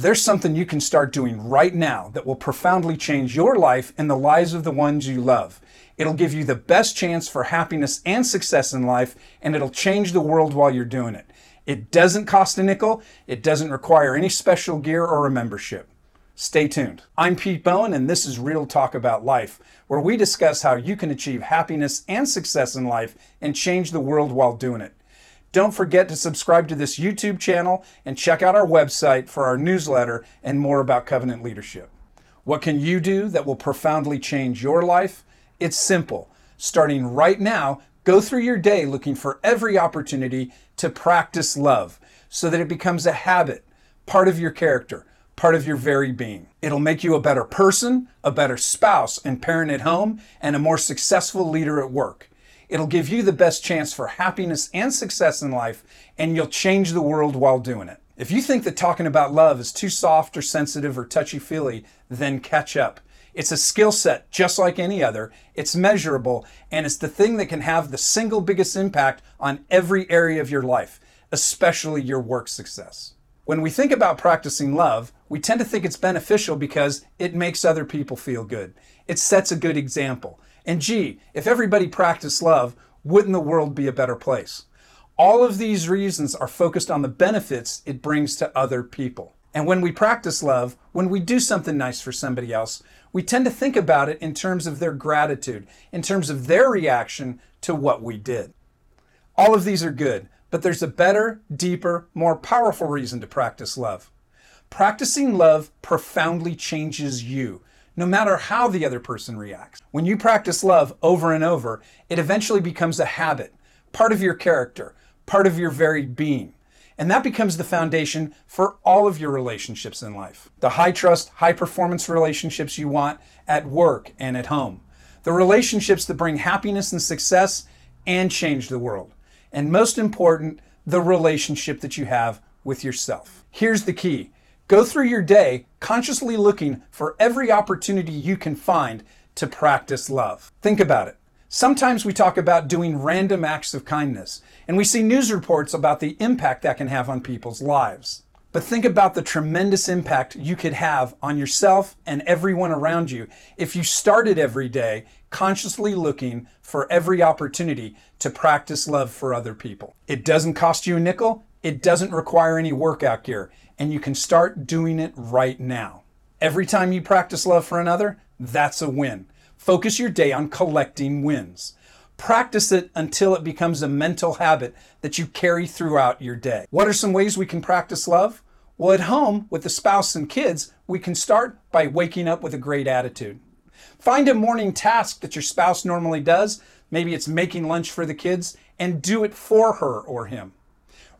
There's something you can start doing right now that will profoundly change your life and the lives of the ones you love. It'll give you the best chance for happiness and success in life, and it'll change the world while you're doing it. It doesn't cost a nickel, it doesn't require any special gear or a membership. Stay tuned. I'm Pete Bowen, and this is Real Talk About Life, where we discuss how you can achieve happiness and success in life and change the world while doing it. Don't forget to subscribe to this YouTube channel and check out our website for our newsletter and more about covenant leadership. What can you do that will profoundly change your life? It's simple. Starting right now, go through your day looking for every opportunity to practice love so that it becomes a habit, part of your character part of your very being. It'll make you a better person, a better spouse and parent at home, and a more successful leader at work. It'll give you the best chance for happiness and success in life, and you'll change the world while doing it. If you think that talking about love is too soft or sensitive or touchy feely, then catch up. It's a skill set just like any other. It's measurable, and it's the thing that can have the single biggest impact on every area of your life, especially your work success. When we think about practicing love, we tend to think it's beneficial because it makes other people feel good. It sets a good example. And gee, if everybody practiced love, wouldn't the world be a better place? All of these reasons are focused on the benefits it brings to other people. And when we practice love, when we do something nice for somebody else, we tend to think about it in terms of their gratitude, in terms of their reaction to what we did. All of these are good, but there's a better, deeper, more powerful reason to practice love. Practicing love profoundly changes you, no matter how the other person reacts. When you practice love over and over, it eventually becomes a habit, part of your character, part of your very being. And that becomes the foundation for all of your relationships in life. The high trust, high performance relationships you want at work and at home. The relationships that bring happiness and success and change the world and most important, the relationship that you have with yourself. Here's the key go through your day consciously looking for every opportunity you can find to practice love. Think about it. Sometimes we talk about doing random acts of kindness, and we see news reports about the impact that can have on people's lives. But think about the tremendous impact you could have on yourself and everyone around you if you started every day consciously looking for every opportunity to practice love for other people. It doesn't cost you a nickel, it doesn't require any workout gear, and you can start doing it right now. Every time you practice love for another, that's a win. Focus your day on collecting wins. Practice it until it becomes a mental habit that you carry throughout your day. What are some ways we can practice love? Well, at home with the spouse and kids, we can start by waking up with a great attitude. Find a morning task that your spouse normally does. Maybe it's making lunch for the kids, and do it for her or him.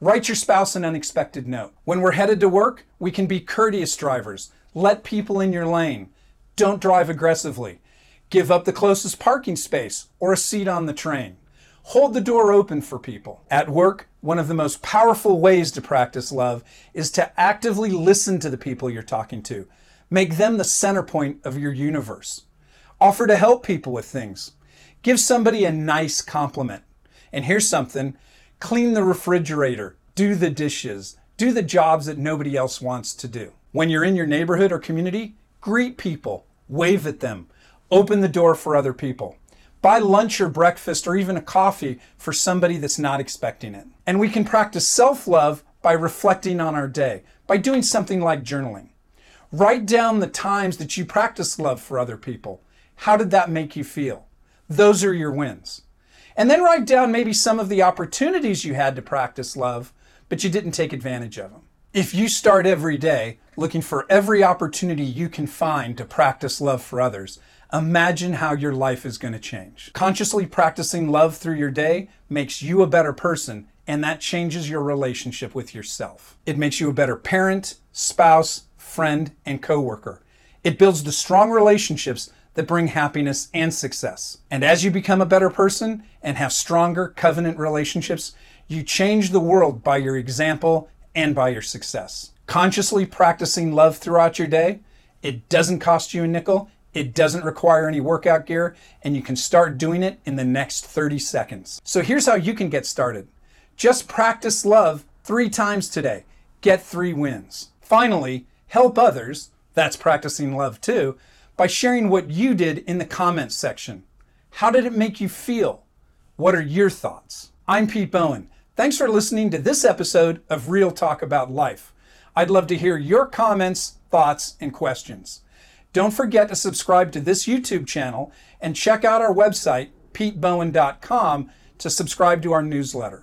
Write your spouse an unexpected note. When we're headed to work, we can be courteous drivers. Let people in your lane. Don't drive aggressively. Give up the closest parking space or a seat on the train. Hold the door open for people. At work, one of the most powerful ways to practice love is to actively listen to the people you're talking to. Make them the center point of your universe. Offer to help people with things. Give somebody a nice compliment. And here's something clean the refrigerator, do the dishes, do the jobs that nobody else wants to do. When you're in your neighborhood or community, greet people, wave at them, Open the door for other people. Buy lunch or breakfast or even a coffee for somebody that's not expecting it. And we can practice self love by reflecting on our day, by doing something like journaling. Write down the times that you practice love for other people. How did that make you feel? Those are your wins. And then write down maybe some of the opportunities you had to practice love, but you didn't take advantage of them. If you start every day looking for every opportunity you can find to practice love for others, imagine how your life is going to change. Consciously practicing love through your day makes you a better person, and that changes your relationship with yourself. It makes you a better parent, spouse, friend, and coworker. It builds the strong relationships that bring happiness and success. And as you become a better person and have stronger covenant relationships, you change the world by your example and by your success. Consciously practicing love throughout your day, it doesn't cost you a nickel it doesn't require any workout gear, and you can start doing it in the next 30 seconds. So here's how you can get started just practice love three times today. Get three wins. Finally, Help others, that's practicing love too, by sharing what you did in the comments section. How did it make you feel? What are your thoughts? I'm Pete Bowen. Thanks for listening to this episode of Real Talk About Life. I'd love to hear your comments, thoughts, and questions. Don't forget to subscribe to this YouTube channel and check out our website, petebowen.com, to subscribe to our newsletter.